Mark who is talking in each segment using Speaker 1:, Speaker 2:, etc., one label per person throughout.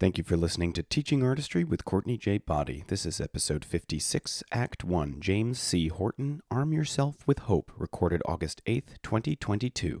Speaker 1: Thank you for listening to Teaching Artistry with Courtney J. Boddie. This is episode 56, Act 1, James C. Horton, Arm Yourself with Hope, recorded August 8th, 2022.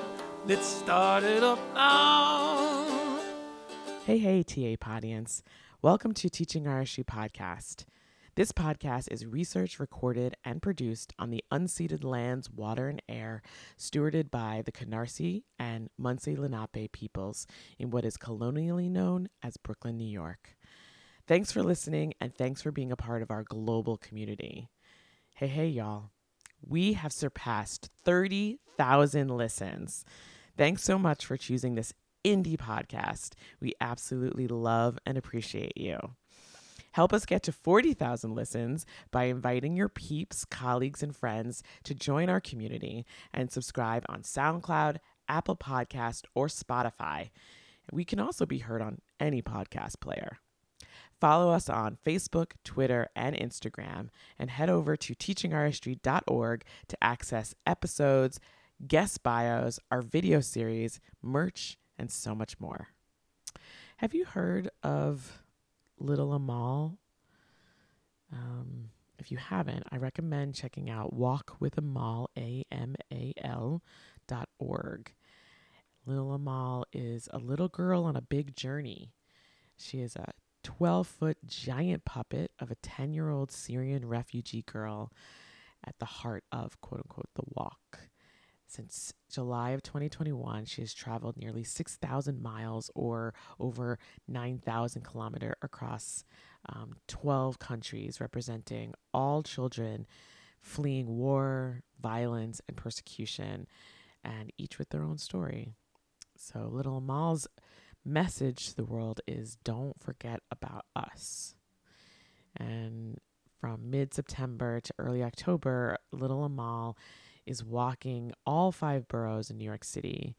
Speaker 2: Let's start it up now.
Speaker 3: Hey, hey, TA Podians. Welcome to Teaching Artistry Podcast. This podcast is research recorded, and produced on the unceded lands, water, and air stewarded by the Canarsie and Munsee Lenape peoples in what is colonially known as Brooklyn, New York. Thanks for listening, and thanks for being a part of our global community. Hey, hey, y'all. We have surpassed 30,000 listens. Thanks so much for choosing this indie podcast. We absolutely love and appreciate you. Help us get to 40,000 listens by inviting your peeps, colleagues, and friends to join our community and subscribe on SoundCloud, Apple Podcast, or Spotify. We can also be heard on any podcast player. Follow us on Facebook, Twitter, and Instagram, and head over to teachingartistry.org to access episodes, guest bios, our video series, merch, and so much more. Have you heard of Little Amal? Um, if you haven't, I recommend checking out Walk with Amal, A M A L dot org. Little Amal is a little girl on a big journey. She is a 12 foot giant puppet of a 10 year old Syrian refugee girl at the heart of quote unquote the walk. Since July of 2021, she has traveled nearly 6,000 miles or over 9,000 kilometers across um, 12 countries, representing all children fleeing war, violence, and persecution, and each with their own story. So, Little Amal's message to the world is don't forget about us. And from mid September to early October, Little Amal is walking all five boroughs in New York City.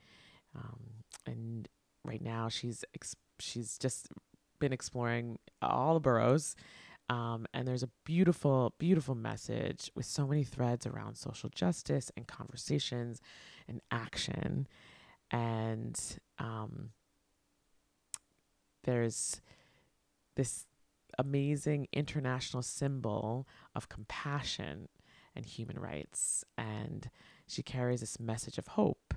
Speaker 3: Um, and right now she's ex- she's just been exploring all the boroughs. Um, and there's a beautiful, beautiful message with so many threads around social justice and conversations and action. And um, there's this amazing international symbol of compassion and human rights. And she carries this message of hope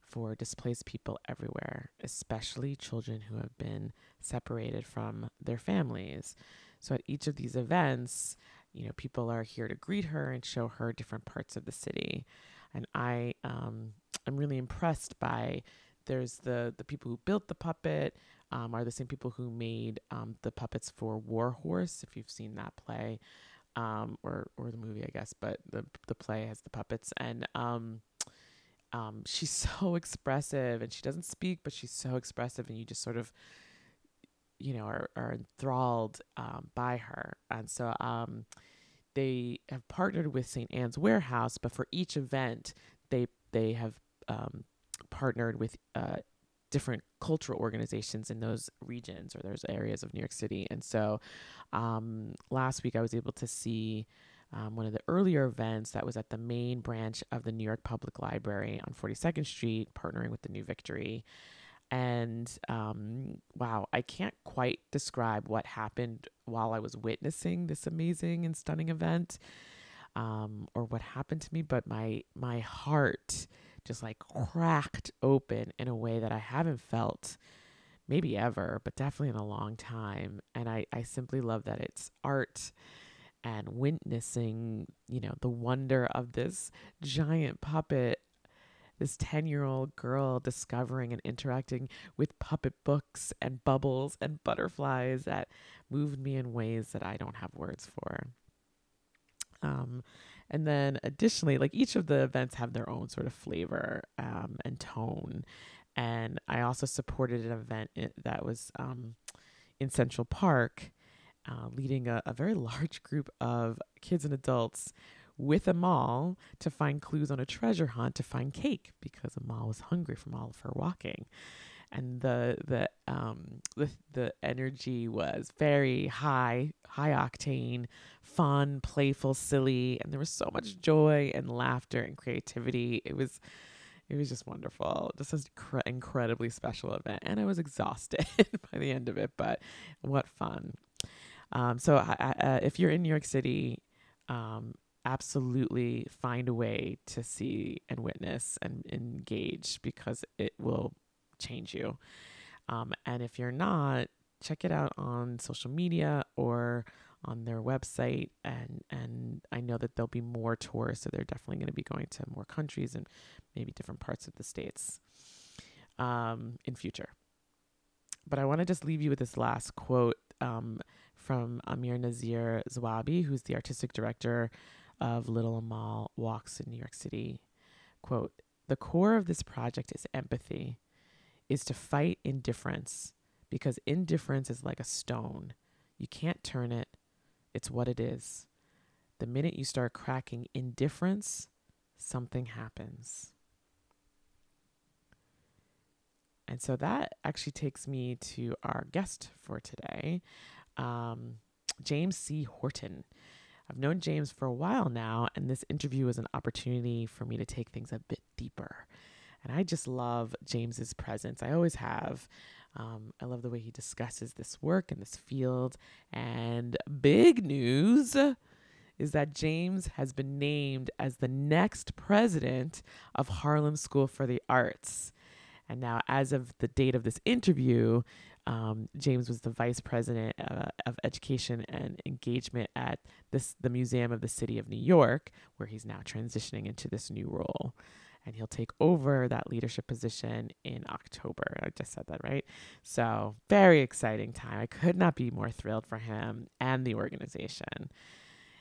Speaker 3: for displaced people everywhere, especially children who have been separated from their families. So at each of these events, you know, people are here to greet her and show her different parts of the city. And I um, I'm really impressed by there's the the people who built the puppet um, are the same people who made um, the puppets for War Horse, if you've seen that play, um, or or the movie, I guess. But the the play has the puppets, and um, um, she's so expressive, and she doesn't speak, but she's so expressive, and you just sort of, you know, are are enthralled um, by her, and so um, they have partnered with St. Ann's Warehouse, but for each event, they they have um, partnered with uh, different cultural organizations in those regions or those areas of New York City. And so um, last week I was able to see um, one of the earlier events that was at the main branch of the New York Public Library on 42nd Street, partnering with the New Victory. And um, wow, I can't quite describe what happened while I was witnessing this amazing and stunning event, um, or what happened to me. But my my heart just like cracked open in a way that I haven't felt maybe ever, but definitely in a long time. And I I simply love that it's art and witnessing, you know, the wonder of this giant puppet this 10 year old girl discovering and interacting with puppet books and bubbles and butterflies that moved me in ways that I don't have words for. Um, and then additionally, like each of the events have their own sort of flavor um, and tone. And I also supported an event that was um, in Central Park, uh, leading a, a very large group of kids and adults with Amal to find clues on a treasure hunt to find cake because Amal was hungry from all of her walking. And the the um the the energy was very high, high octane, fun, playful, silly, and there was so much joy and laughter and creativity. It was it was just wonderful. Just an incre- incredibly special event, and I was exhausted by the end of it. But what fun! Um, so, I, I, uh, if you're in New York City, um, absolutely find a way to see and witness and engage because it will change you. Um, and if you're not, check it out on social media or on their website. And and I know that there'll be more tours, so they're definitely going to be going to more countries and maybe different parts of the states um, in future. But I want to just leave you with this last quote um, from Amir Nizar Zuabi, who's the artistic director of Little Amal Walks in New York City. Quote The core of this project is empathy, is to fight indifference, because indifference is like a stone. You can't turn it, it's what it is. The minute you start cracking indifference, something happens. And so that actually takes me to our guest for today, um, James C. Horton. I've known James for a while now, and this interview was an opportunity for me to take things a bit deeper. And I just love James's presence. I always have. Um, I love the way he discusses this work and this field. And big news is that James has been named as the next president of Harlem School for the Arts. And now, as of the date of this interview, um, James was the vice president uh, of education and engagement at this the Museum of the City of New York, where he's now transitioning into this new role. And he'll take over that leadership position in October. I just said that right. So, very exciting time. I could not be more thrilled for him and the organization.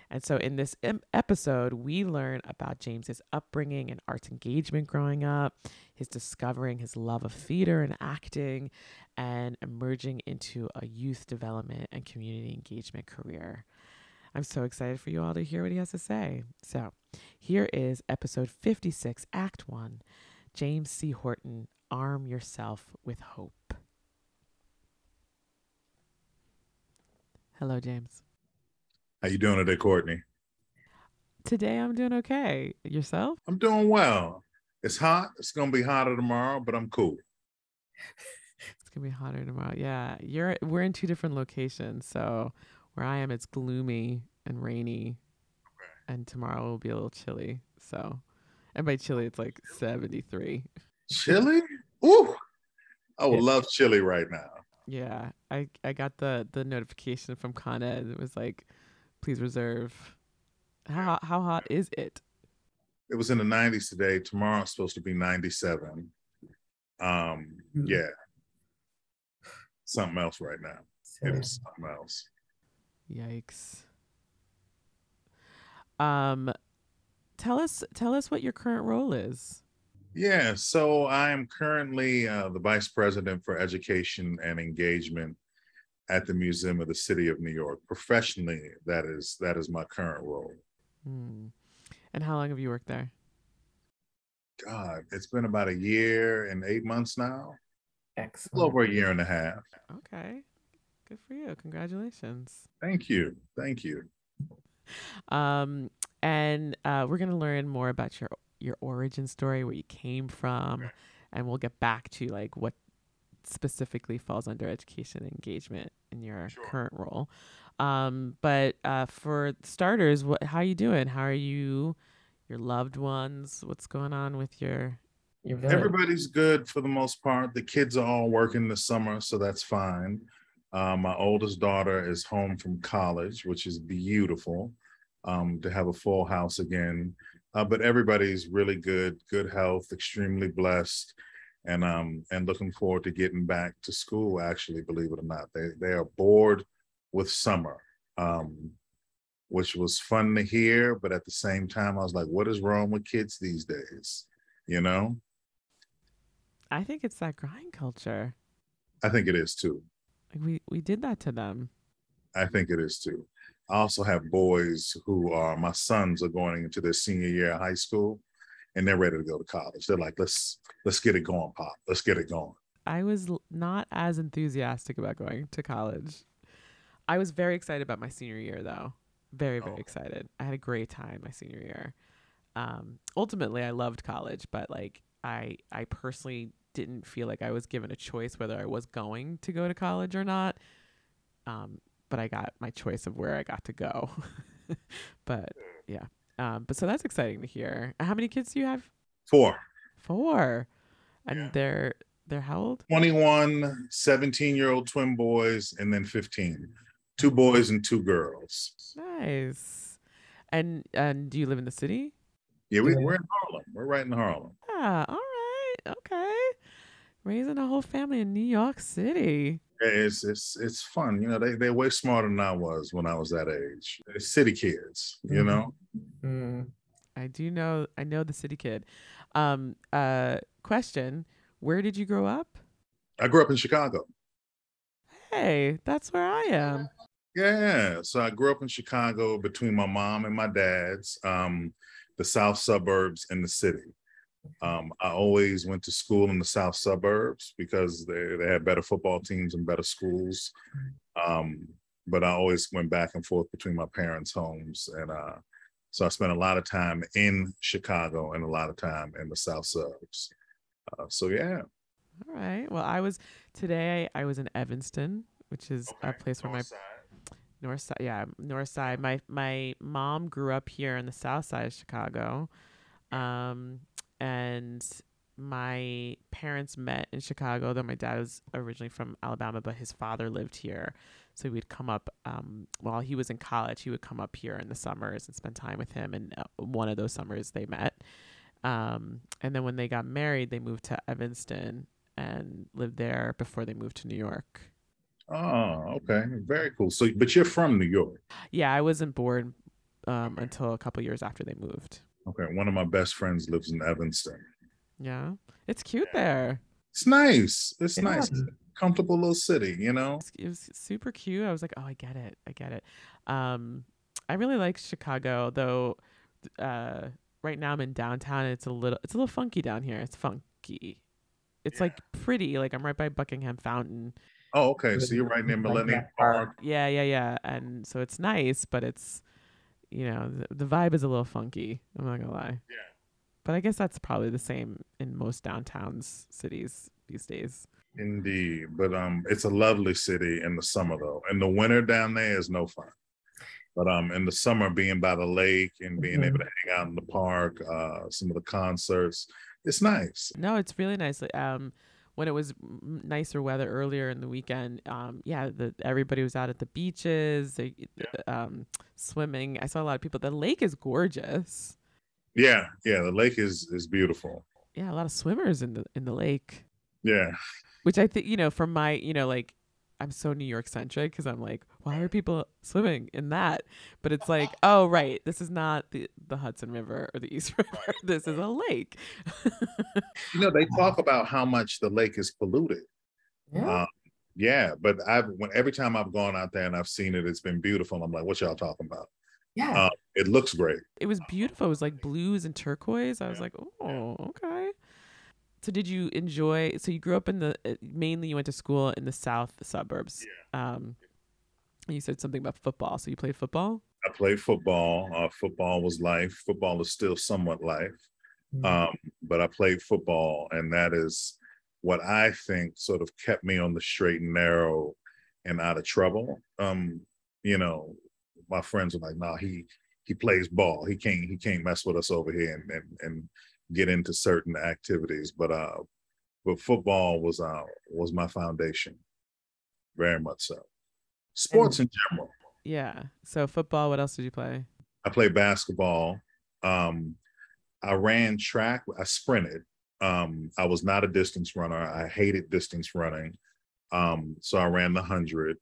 Speaker 3: And so, in this episode, we learn about James's upbringing and arts engagement growing up, his discovering his love of theater and acting, and emerging into a youth development and community engagement career. I'm so excited for you all to hear what he has to say. So, here is episode 56, Act 1 James C. Horton Arm Yourself with Hope. Hello, James.
Speaker 4: How you doing today, Courtney?
Speaker 3: Today I'm doing okay. Yourself?
Speaker 4: I'm doing well. It's hot. It's gonna be hotter tomorrow, but I'm cool.
Speaker 3: it's gonna be hotter tomorrow. Yeah, you're. We're in two different locations. So where I am, it's gloomy and rainy, okay. and tomorrow will be a little chilly. So, and by chilly, it's like 73.
Speaker 4: Chilly? Ooh, I would yeah. love chilly right now.
Speaker 3: Yeah, I I got the the notification from Con Ed. It was like please reserve. How how hot is it?
Speaker 4: It was in the 90s today. Tomorrow it's supposed to be 97. Um, mm-hmm. yeah. Something else right now. It is something else.
Speaker 3: Yikes. Um tell us tell us what your current role is.
Speaker 4: Yeah, so I am currently uh, the vice president for education and engagement at the Museum of the City of New York. Professionally, that is that is my current role.
Speaker 3: Hmm. And how long have you worked there?
Speaker 4: God, it's been about a year and eight months now.
Speaker 3: Excellent.
Speaker 4: over a year and a half.
Speaker 3: Okay. Good for you. Congratulations.
Speaker 4: Thank you. Thank you.
Speaker 3: Um, and uh, we're gonna learn more about your your origin story, where you came from, and we'll get back to like what specifically falls under education engagement in your
Speaker 4: Sure.
Speaker 3: current role. Um, but uh, for starters, what how you doing? How are you? Your loved ones? What's going on with your your village?
Speaker 4: Everybody's good for the most part. The kids are all working this summer, so that's fine. Uh, my oldest daughter is home from college, which is beautiful um, to have a full house again. Uh, but everybody's really good, good health, extremely blessed, and um, and looking forward to getting back to school. Actually, believe it or not, they they are bored with summer, um, which was fun to hear. But at the same time, I was like, what is wrong with kids these days? You know,
Speaker 3: I think it's that grind culture.
Speaker 4: I think it is too.
Speaker 3: Like we we did that to them.
Speaker 4: I think it is too. I also have boys who are my sons are going into their senior year of high school and they're ready to go to college. They're like, let's let's get it going, Pop. Let's get it going.
Speaker 3: I was not as enthusiastic about going to college. I was very excited about my senior year, though. Very, very
Speaker 4: Oh.
Speaker 3: excited. I had a great time my senior year. Um, ultimately, I loved college, but like I, I personally didn't feel like I was given a choice whether I was going to go to college or not. Um, but I got my choice of where I got to go. but yeah, um, but so that's exciting to hear. How many kids do you have?
Speaker 4: Four.
Speaker 3: Four, and
Speaker 4: Yeah.
Speaker 3: they're they're how old?
Speaker 4: 21, 17 year old twin boys, and then 15. Two boys and two girls.
Speaker 3: Nice. And and do you live in the city?
Speaker 4: Yeah, we we're in Harlem. We're right in Harlem.
Speaker 3: Ah, all right. Okay. Raising a whole family in New York City.
Speaker 4: It's it's it's fun. You know, they, they're way smarter than I was when I was that age. They're city kids, you
Speaker 5: Mhm.
Speaker 4: know?
Speaker 5: Mm.
Speaker 3: I do know I know the city kid. Um uh question, where did you grow up?
Speaker 4: I grew up in Chicago.
Speaker 3: Hey, that's where I am.
Speaker 4: Yeah, so I grew up in Chicago between my mom and my dad's, um, the south suburbs and the city. Um, I always went to school in the south suburbs because they, they had better football teams and better schools. Um, but I always went back and forth between my parents' homes. And uh, so I spent a lot of time in Chicago and a lot of time in the south suburbs. Uh, so, yeah.
Speaker 3: All right. Well, I was today I was in Evanston, which is a place where my North side, yeah, north side. My my mom grew up here in the south side of Chicago, um, and my parents met in Chicago. Though my dad was originally from Alabama, but his father lived here, so we'd come up um, while he was in college. He would come up here in the summers and spend time with him. And uh, one of those summers they met, um, and then when they got married, they moved to Evanston and lived there before they moved to New York.
Speaker 4: Oh, okay. Very cool. So, but you're from New York.
Speaker 3: Yeah, I wasn't born um, until a couple years after they moved.
Speaker 4: Okay. One of my best friends lives in Evanston.
Speaker 3: Yeah, it's cute there.
Speaker 4: It's nice. It's
Speaker 5: Yeah.
Speaker 4: nice. It's comfortable little city, you know?
Speaker 3: It's, it was super cute. I was like, oh, I get it. I get it. Um, I really like Chicago, though. Uh, right now I'm in downtown. And it's a little, it's a little funky down here. It's funky. It's
Speaker 4: Yeah.
Speaker 3: like pretty. Like I'm right by Buckingham Fountain.
Speaker 4: Oh, okay. So you're right near Millennium
Speaker 5: park.
Speaker 4: Park.
Speaker 3: Yeah, yeah, yeah. And so it's nice, but it's, you know, the, the vibe is a little funky. I'm not gonna lie.
Speaker 4: Yeah.
Speaker 3: But I guess that's probably the same in most downtowns, cities these days.
Speaker 4: Indeed. But um it's a lovely city in the summer though. In the winter down there is no fun. But um in the summer being by the lake and being
Speaker 5: Mhm.
Speaker 4: able to hang out in the park, uh some of the concerts, it's nice.
Speaker 3: No, it's really nice. Like, Um, when it was m- nicer weather earlier in the weekend, um, yeah, the everybody was out at the beaches, they, um, swimming. I saw a lot of people. The lake is gorgeous.
Speaker 4: Yeah, yeah, the lake is is beautiful.
Speaker 3: Yeah, a lot of swimmers in the in the lake,
Speaker 4: Yeah.
Speaker 3: which I think you know from my you know like I'm so New York centric because I'm like, why are people swimming in that? But it's like, oh right, this is not the the Hudson River or the East River. this is a lake.
Speaker 4: You know, they talk about how much the lake is polluted.
Speaker 5: Yeah.
Speaker 4: Um, yeah, but I've when every time I've gone out there and I've seen it, it's been beautiful. I'm like, what y'all talking about?
Speaker 5: yeah.
Speaker 4: Uh, it looks great.
Speaker 3: it was beautiful. It was like blues and turquoise. I was
Speaker 4: Yeah.
Speaker 3: like, oh. So did you enjoy? So you grew up in the uh, mainly you went to school in the south suburbs. Yeah. Um, you said something about football. So you played football.
Speaker 4: I played football. Uh, football was life. Football is still somewhat life.
Speaker 5: Mm.
Speaker 4: Um, but I played football, and that is what I think sort of kept me on the straight and narrow and out of trouble. Um, you know, my friends were like, "No, nah, he he plays ball. He can't he can't mess with us over here and and, and get into certain activities." But uh, but football was uh was my foundation, very much so. Sports and, in general.
Speaker 3: Yeah. So football. What else did you play?
Speaker 4: I played basketball. Um, I ran track. I sprinted. Um, I was not a distance runner. I hated distance running. Um, so I ran the hundred.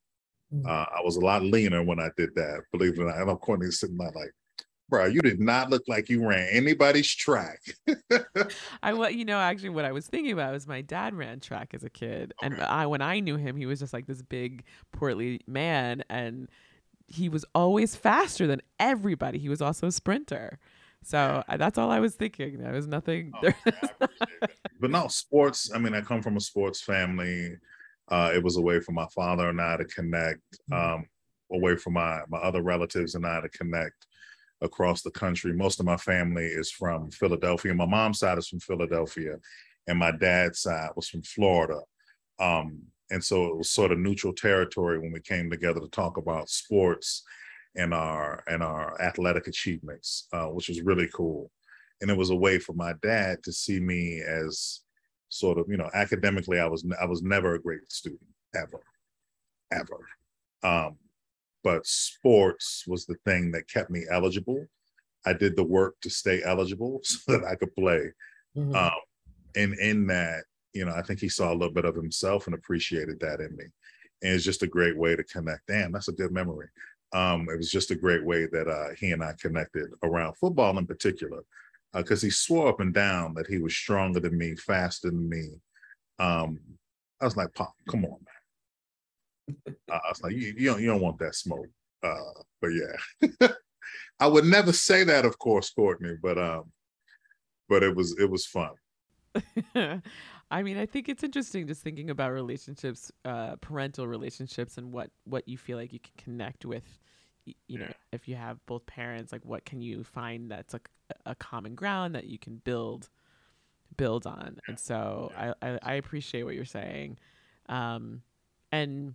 Speaker 4: Mm. Uh, I was a lot leaner when I did that, believe it or not. And I'm Courtney sitting there like, bro, you did not look like you ran anybody's track.
Speaker 3: I what you know, actually what I was thinking about was my dad ran track as a kid. Okay. And I when I knew him, he was just like this big, portly man. And he was always faster than everybody. He was also a sprinter. So yeah. that's all I was thinking. There was nothing. Oh,
Speaker 4: yeah, but no, sports. I mean, I come from a sports family. Uh, it was a way for my father and I to connect, mm-hmm. um, a way for my my other relatives and I to connect across the country. Most of my family is from Philadelphia. My mom's side is from Philadelphia, and my dad's side was from Florida. Um, and so it was sort of neutral territory when we came together to talk about sports and our and our athletic achievements, uh, which was really cool. And it was a way for my dad to see me as sort of, you know, academically, I was I was never a great student ever, ever. Um, but sports was the thing that kept me eligible. I did the work to stay eligible so that I could play. Mm-hmm. Um, and in that, you know, I think he saw a little bit of himself and appreciated that in me. And it's just a great way to connect. Damn, that's a good memory. Um, it was just a great way that uh, he and I connected around football in particular because uh, he swore up and down that he was stronger than me, faster than me. Um, I was like, Pop, come on, man. Uh, I was like, you, you, don't, you don't want that smoke. Uh, but yeah, I would never say that, of course, Courtney. But um, but it was it was fun.
Speaker 3: I mean, I think it's interesting just thinking about relationships, uh, parental relationships, and what what you feel like you can connect with you know if you have both parents like what can you find that's like a, a common ground that you can build build on and so I, I, I appreciate what you're saying um and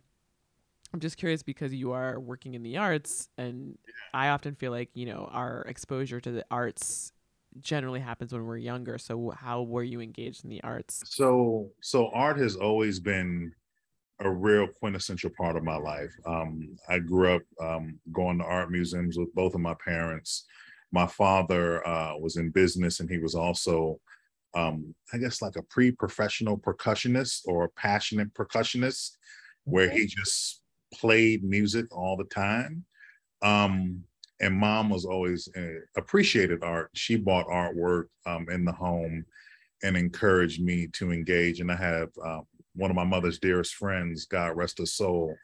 Speaker 3: i'm just curious because you are working in the arts and i often feel like you know our exposure to the arts generally happens when we're younger so how were you engaged in the arts
Speaker 4: so so art has always been a real quintessential part of my life. Um, I grew up um, going to art museums with both of my parents. My father uh, was in business and he was also, um, I guess, like a pre professional percussionist or a passionate percussionist where he just played music all the time. Um, and mom was always uh, appreciated art. She bought artwork um, in the home and encouraged me to engage. And I have um, one of my mother's dearest friends, God rest her soul,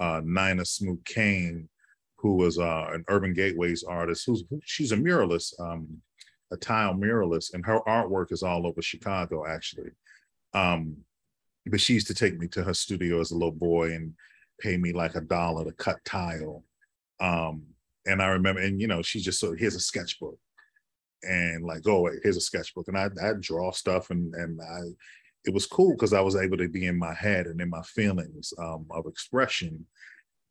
Speaker 4: uh, Nina Smoot Cain, who was uh, an Urban Gateways artist. Who's she's a muralist, um, a tile muralist, and her artwork is all over Chicago, actually. Um, but she used to take me to her studio as a little boy and pay me like a dollar to cut tile. Um, and I remember, and you know, she just so here's a sketchbook, and like, oh, wait, here's a sketchbook, and I I draw stuff, and and I it was cool because I was able to be in my head and in my feelings um, of expression.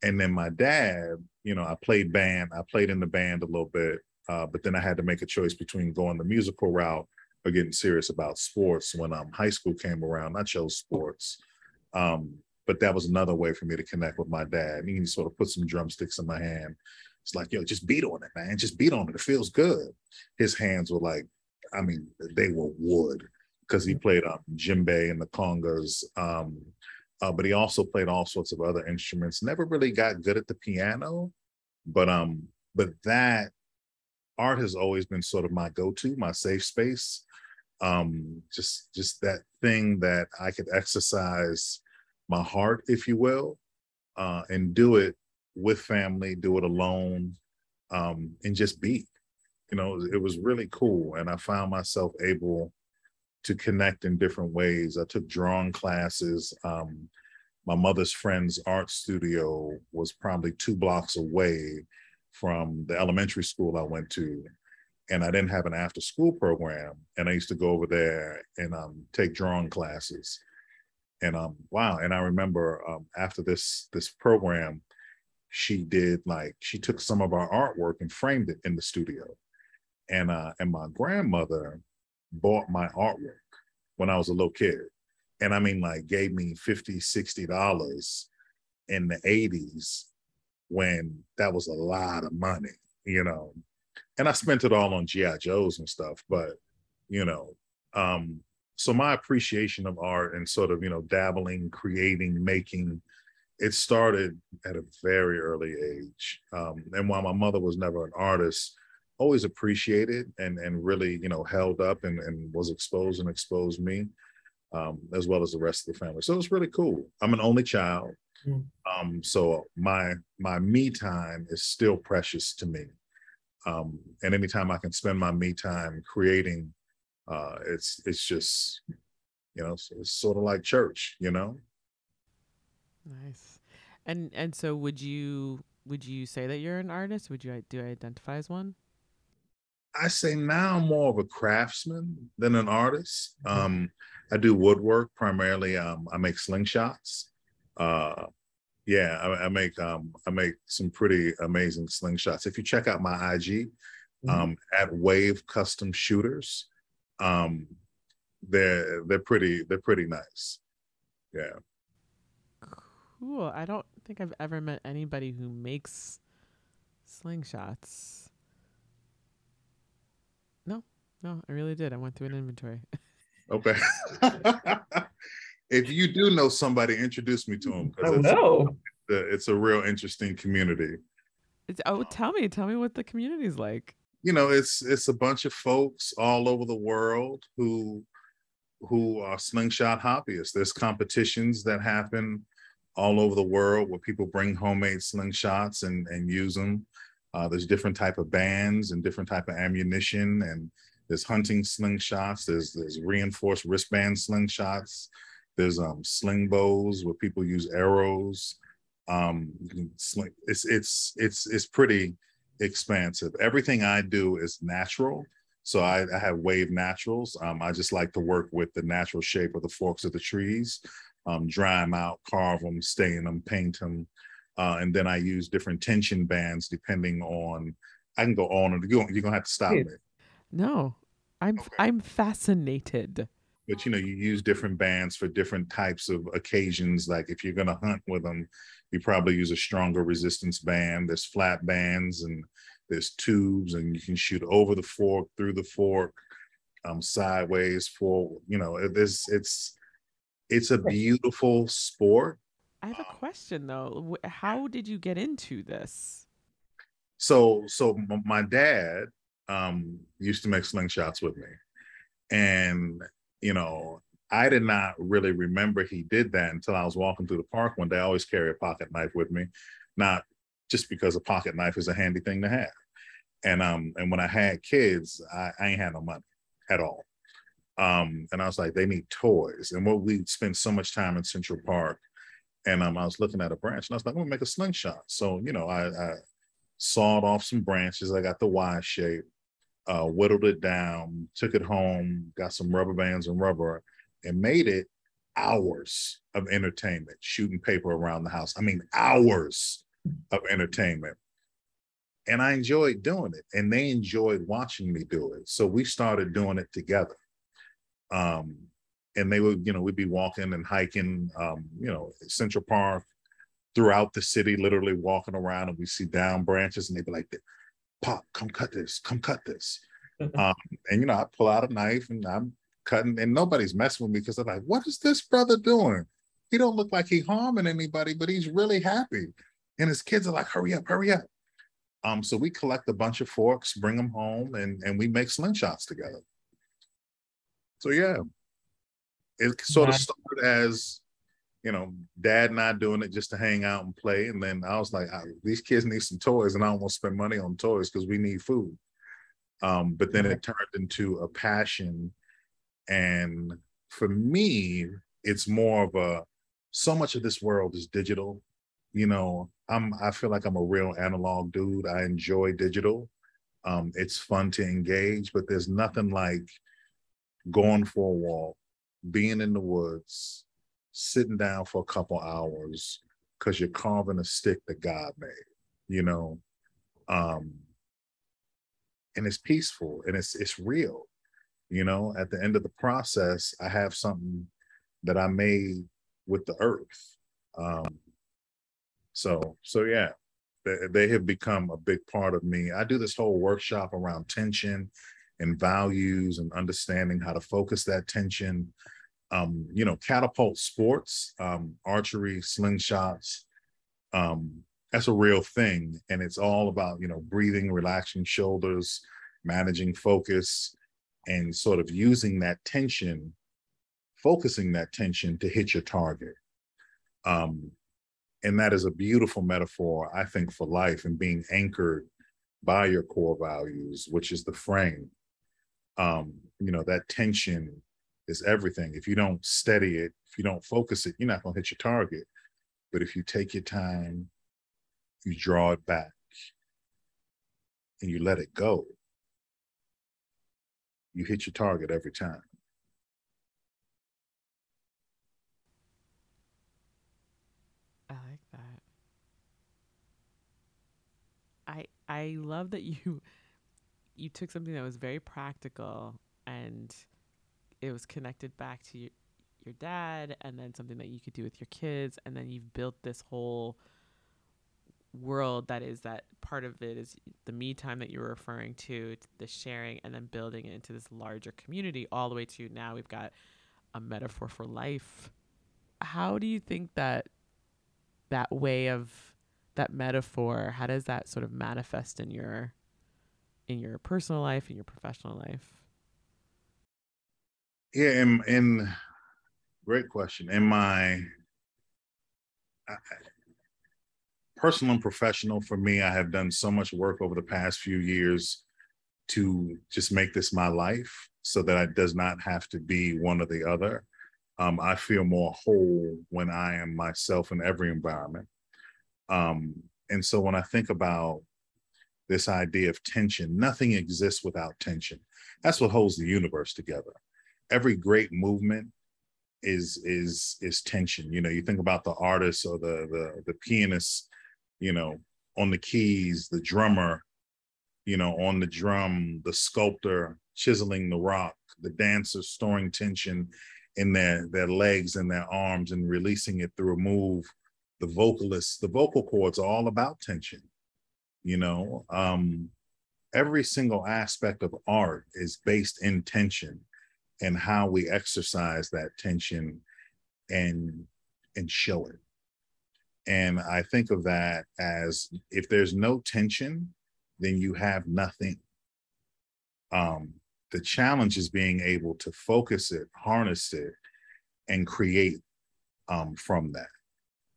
Speaker 4: And then my dad, you know, I played band. I played in the band a little bit, uh, but then I had to make a choice between going the musical route or getting serious about sports. When um, high school came around, I chose sports. Um, but that was another way for me to connect with my dad. He sort of put some drumsticks in my hand. It's like, yo, just beat on it, man. Just beat on it. It feels good. His hands were like, I mean, they were wood because he played um, djembe and the congas. Um, uh, but he also played all sorts of other instruments. Never really got good at the piano, but um, but that art has always been sort of my go-to, my safe space. Um, just just that thing that I could exercise my heart, if you will, uh, and do it with family, do it alone, um, and just be. You know, it was really cool, and I found myself able to connect in different ways. I took drawing classes. Um, my mother's friend's art studio was probably two blocks away from the elementary school I went to. And I didn't have an after school program. And I used to go over there and um, take drawing classes. And um, wow. And I remember um, after this this program, she did like she took some of our artwork and framed it in the studio. And uh, and my grandmother bought my artwork when I was a little kid. And I mean, like, gave me 50 $60 in the 80s when that was a lot of money, you know. And I spent it all on G.I. Joes and stuff, but, you know, um, so my appreciation of art and sort of, you know, dabbling, creating, making, it started at a very early age. Um, and while my mother was never an artist, always appreciated and and really you know held up and, and was exposed and exposed me um, as well as the rest of the family so it's really cool i'm an only child
Speaker 5: Mm.
Speaker 4: um, so my my me time is still precious to me um, and anytime i can spend my me time creating uh, it's it's just you know it's, it's sort of like church you know
Speaker 3: Nice. And and so would you would you say that you're an artist? Would you i- do I identify as one?
Speaker 4: I say now I'm more of a craftsman than an artist.
Speaker 3: Mm-hmm.
Speaker 4: Um, I do woodwork primarily. Um, I make slingshots. Uh, yeah, I, I make um, I make some pretty amazing slingshots. If you check out my IG um, at Wave Custom Shooters, um, they're they're pretty they're pretty nice. Yeah.
Speaker 3: Cool. I don't think I've ever met anybody who makes slingshots. No, no, I really did. I went through an inventory.
Speaker 4: Okay. if you do know somebody, introduce me to them
Speaker 5: Oh
Speaker 4: it's,
Speaker 5: no.
Speaker 4: it's a real interesting community.
Speaker 3: It's, oh, tell me, tell me what the community's like.
Speaker 4: You know it's it's a bunch of folks all over the world who who are slingshot hobbyists. There's competitions that happen all over the world where people bring homemade slingshots and and use them uh, there's different type of bands and different type of ammunition and there's hunting slingshots. There's there's reinforced wristband slingshots. There's um sling bows where people use arrows. Um sling it's it's it's it's pretty expansive. Everything I do is natural. So I, I have wave naturals. Um, I just like to work with the natural shape of the forks of the trees, um, dry them out, carve them, stain them, paint them. Uh, and then I use different tension bands depending on, I can go on and you're going to have to stop me.
Speaker 3: No, I'm
Speaker 4: Okay.
Speaker 3: I'm fascinated.
Speaker 4: But you know, you use different bands for different types of occasions. Like if you're going to hunt with them, you probably use a stronger resistance band. There's flat bands and there's tubes, and you can shoot over the fork, through the fork, um, sideways, for you know, it- it's it's it's a beautiful sport.
Speaker 3: I have a question though. How did you get into this?
Speaker 4: so so my dad um used to make slingshots with me and you know i did not really remember he did that until i was walking through the park one day. I always carry a pocket knife with me not just because a pocket knife is a handy thing to have. And um and when i had kids i, I ain't had no money at all. Um and i was like they need toys. And what we spent so much time in central park and um, i was looking at a branch and i was like i'm gonna make a slingshot. So you know i, I sawed off some branches. I got the Y shape, uh, whittled it down, took it home, got some rubber bands and rubber, and made it hours of entertainment, shooting paper around the house. I mean, hours of entertainment. And I enjoyed doing it, and they enjoyed watching me do it. So we started doing it together. Um, and they would, you know, we'd be walking and hiking, um, you know, Central Park, throughout the city, literally walking around, and we see down branches, and they'd be like, "Pop, come cut this, come cut this." um, and you know, I pull out a knife and I'm cutting, and nobody's messing with me because they're like, "What is this brother doing? He don't look like he harming anybody, but he's really happy." And his kids are like, "Hurry up, hurry up!" Um, so we collect a bunch of forks, bring them home, and and we make slingshots together. So yeah, it sort of started as you know, dad and I doing it just to hang out and play. And then I was like, "Ah, these kids need some toys, and I don't want to spend money on toys because we need food. Um, but then it turned into a passion. And for me, it's more of a so much of this world is digital. You know, I'm I feel like I'm a real analog dude. I enjoy digital. Um, it's fun to engage, but there's nothing like going for a walk, being in the woods, sitting down for a couple hours because you're carving a stick that God made, you know. Um, and it's peaceful and it's it's real. You know, at the end of the process, I have something that I made with the earth. Um, so so yeah, they, they have become a big part of me. I do this whole workshop around tension and values and understanding how to focus that tension. Um, you know, catapult sports, um, archery, slingshots. Um, that's a real thing, and it's all about you know breathing, relaxing shoulders, managing focus, and sort of using that tension, focusing that tension to hit your target. Um, and that is a beautiful metaphor, I think, for life and being anchored by your core values, which is the frame. Um, you know, that tension is everything. If you don't steady it, if you don't focus it, you're not going to hit your target. But if you take your time, you draw it back, and you let it go, you hit your target every time.
Speaker 3: I like that. I I love that you you took something that was very practical and it was connected back to your, your dad and then something that you could do with your kids and then you've built this whole world that is that part of it is the me time that you're referring to the sharing and then building it into this larger community all the way to now we've got a metaphor for life. How do you think that that way of that metaphor how does that sort of manifest in your in your personal life in your professional life
Speaker 4: Yeah, in, great question. In my I, personal and professional, for me, I have done so much work over the past few years to just make this my life so that it does not have to be one or the other. Um, I feel more whole when I am myself in every environment. Um, and so when I think about this idea of tension, nothing exists without tension. That's what holds the universe together. Every great movement is is is tension. You know, you think about the artists or the the the pianist, you know, on the keys, the drummer, you know, on the drum, the sculptor chiseling the rock, the dancer storing tension in their their legs and their arms and releasing it through a move. The vocalists, the vocal cords are all about tension. You know, um, every single aspect of art is based in tension and how we exercise that tension and and show it. And I think of that as if there's no tension, then you have nothing. Um, the challenge is being able to focus it, harness it, and create um, from that,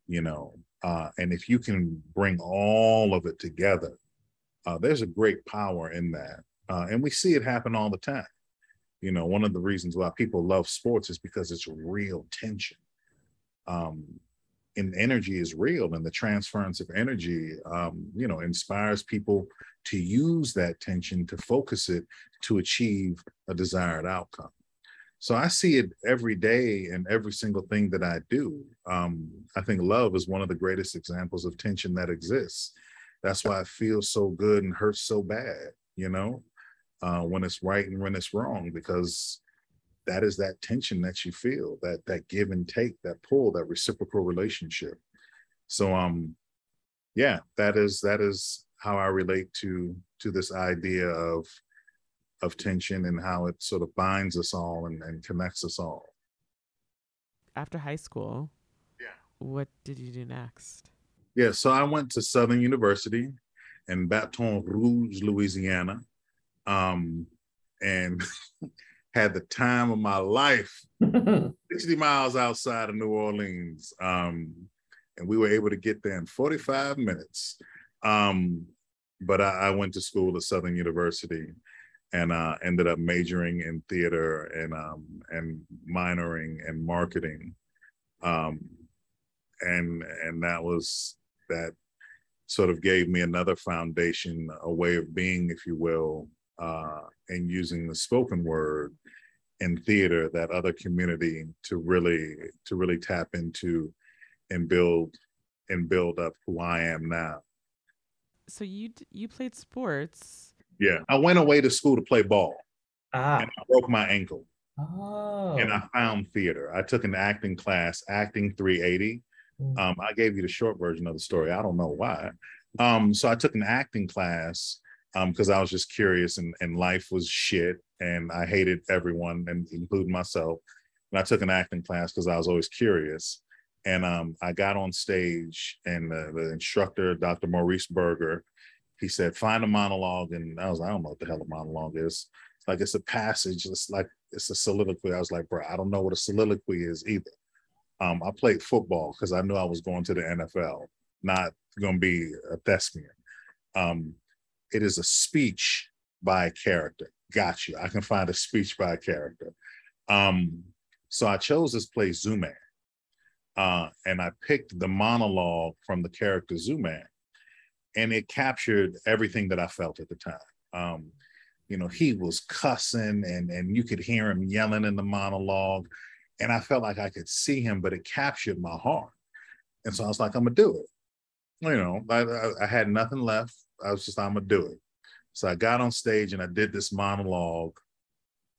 Speaker 4: you know. Uh, and if you can bring all of it together, uh, there's a great power in that. Uh, and we see it happen all the time. You know, one of the reasons why people love sports is because it's real tension. Um, and energy is real, and the transference of energy, um, you know, inspires people to use that tension to focus it to achieve a desired outcome. So I see it every day in every single thing that I do. Um, I think love is one of the greatest examples of tension that exists. That's why it feels so good and hurts so bad, you know, uh, when it's right and when it's wrong, because that is that tension that you feel, that that give and take, that pull, that reciprocal relationship. So um, yeah, that is that is how I relate to to this idea of of tension and how it sort of binds us all and, and connects us all.
Speaker 3: after high school
Speaker 4: Yeah.
Speaker 3: what did you do next
Speaker 4: Yeah, so I went to Southern University in Baton Rouge, Louisiana, um, and had the time of my life. 60 miles outside of New Orleans, um, and we were able to get there in 45 minutes. Um, but I, I went to school at Southern University, and uh, ended up majoring in theater and um, and minoring in marketing, um, and and that was that sort of gave me another foundation, a way of being, if you will, uh, and using the spoken word in theater, that other community to really to really tap into and build and build up who I am now.
Speaker 3: So you d- you played sports.
Speaker 4: Yeah, I went away to school to play ball
Speaker 5: Ah.
Speaker 4: and I broke my ankle
Speaker 5: Oh.
Speaker 4: and I found theater. I took an acting class, acting 380.
Speaker 5: Mm.
Speaker 4: Um, I gave you the short version of the story. I don't know why. Um, so I took an acting class because I was just curious and, and life was shit and I hated everyone and including myself. And I took an acting class because I was always curious. And um, I got on stage and the, the instructor, Dr. Maurice Berger, he said, find a monologue. And I was like, I don't know what the hell a monologue is. Like it's a passage. It's like it's a soliloquy. I was like, bro, I don't know what a soliloquy is either. Um, I played football because I knew I was going to the NFL, not going to be a thespian. Um, it is a speech by a character. Got you. I can find a speech by a character. Um, so I chose this play Zooman, uh, and I picked the monologue from the character Zooman, and it captured everything that I felt at the time. Um, you know, he was cussing, and and you could hear him yelling in the monologue and I felt like I could see him, but it captured my heart. And so I was like, I'm gonna do it. You know, I, I, I had nothing left. I was just, I'm gonna do it. So I got on stage and I did this monologue,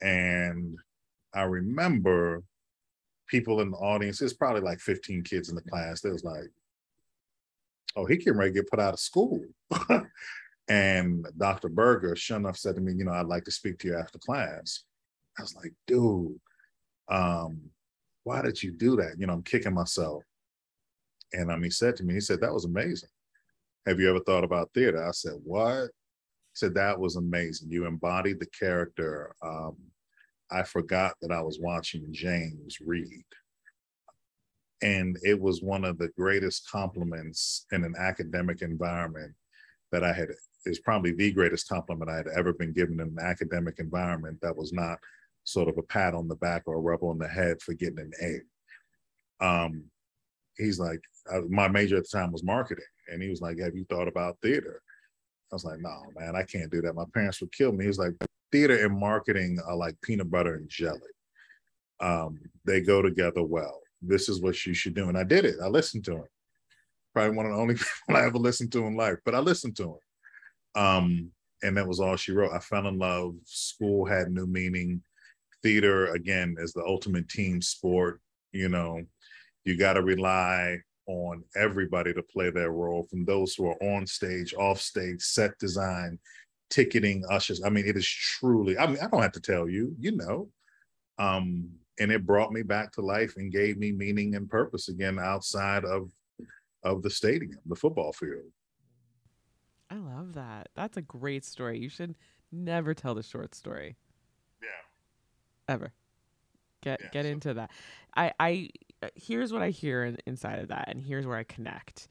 Speaker 4: and I remember people in the audience. There's probably like 15 kids in the class. They was like, "Oh, he can ready to get put out of school." and Dr. Berger, sure enough, said to me, "You know, I'd like to speak to you after class." I was like, "Dude." um, why did you do that? You know, I'm kicking myself. And um, he said to me, he said, that was amazing. Have you ever thought about theater? I said, what? He said, that was amazing. You embodied the character. Um, I forgot that I was watching James Read. And it was one of the greatest compliments in an academic environment that I had, is probably the greatest compliment I had ever been given in an academic environment that was not sort of a pat on the back or a rub on the head for getting an A. Um, he's like, uh, my major at the time was marketing, and he was like, "Have you thought about theater?" I was like, "No, man, I can't do that. My parents would kill me." He's like, "Theater and marketing are like peanut butter and jelly. Um, they go together well. This is what you should do." And I did it. I listened to him. Probably one of the only people I ever listened to in life, but I listened to him. Um, and that was all she wrote. I fell in love. School had new meaning theater again is the ultimate team sport you know you got to rely on everybody to play their role from those who are on stage off stage set design ticketing ushers i mean it is truly i mean i don't have to tell you you know um and it brought me back to life and gave me meaning and purpose again outside of of the stadium the football field
Speaker 3: I love that. That's a great story. You should never tell the short story
Speaker 4: yeah
Speaker 3: ever. Get
Speaker 4: Yeah,
Speaker 3: get
Speaker 4: so-
Speaker 3: into that. I I here's what I hear in, inside of that, and here's where I connect.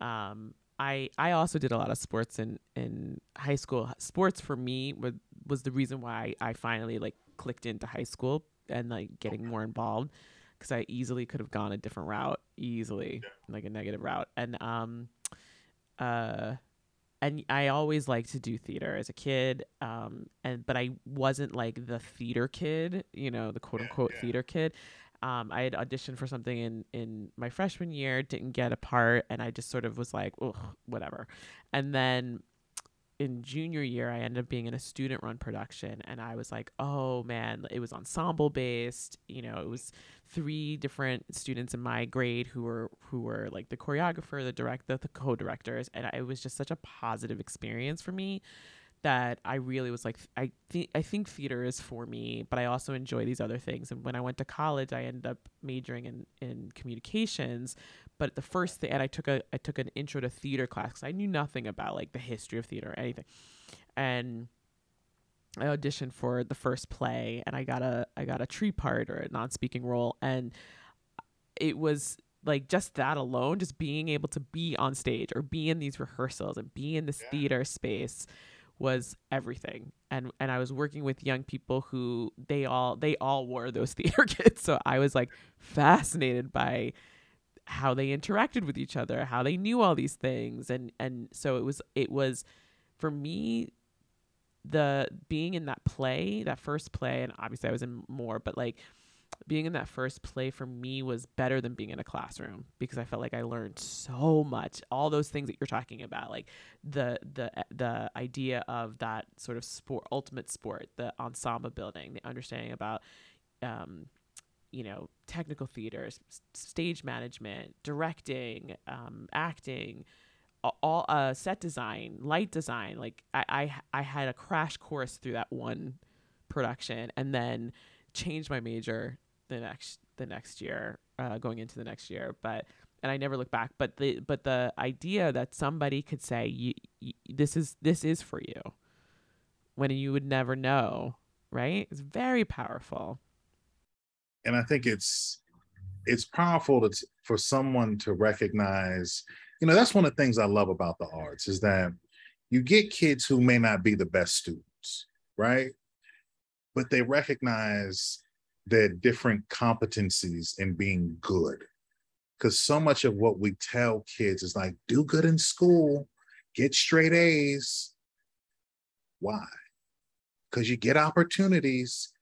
Speaker 3: Um, I I also did a lot of sports in in high school. Sports for me was was the reason why I finally like clicked into high school and like getting more involved because I easily could have gone a different route, easily like a negative route, and um, uh, and I always liked to do theater as a kid. Um, and but I wasn't like the theater kid, you know, the quote unquote
Speaker 4: yeah.
Speaker 3: theater kid. Um, I had auditioned for something in in my freshman year, didn't get a part, and I just sort of was like, ugh, whatever. And then in junior year, I ended up being in a student run production, and I was like, oh man, it was ensemble based. You know, it was three different students in my grade who were who were like the choreographer, the director, the co-directors, and I, it was just such a positive experience for me that I really was like, I think I think theater is for me, but I also enjoy these other things. And when I went to college, I ended up majoring in in communications. But the first thing, and I took a I took an intro to theater class because I knew nothing about like the history of theater or anything, and I auditioned for the first play, and I got a I got a tree part or a non-speaking role, and it was like just that alone, just being able to be on stage or be in these rehearsals and be in this
Speaker 4: Yeah.
Speaker 3: theater space was everything. And and I was working with young people who they all they all were those theater kids so I was like fascinated by how they interacted with each other how they knew all these things. And and so it was it was for me the being in that play, that first play, and obviously I was in more, but like being in that first play for me was better than being in a classroom because I felt like I learned so much. All those things that you're talking about, like the the the idea of that sort of sport, ultimate sport, the ensemble building, the understanding about, um, you know, technical theater, s- stage management, directing, um, acting, all uh, set design, light design. Like I, I I had a crash course through that one production, and then changed my major the next the next year, uh, going into the next year. But and I never look back. But the but the idea that somebody could say you, you, this is this is for you, when you would never know, right? It's very powerful.
Speaker 4: and I think it's it's powerful to t- for someone to recognize. You know, that's one of the things I love about the arts is that you get kids who may not be the best students, right? But they recognize their different competencies in being good. Because so much of what we tell kids is like, do good in school, get straight A's. Why? Because you get opportunities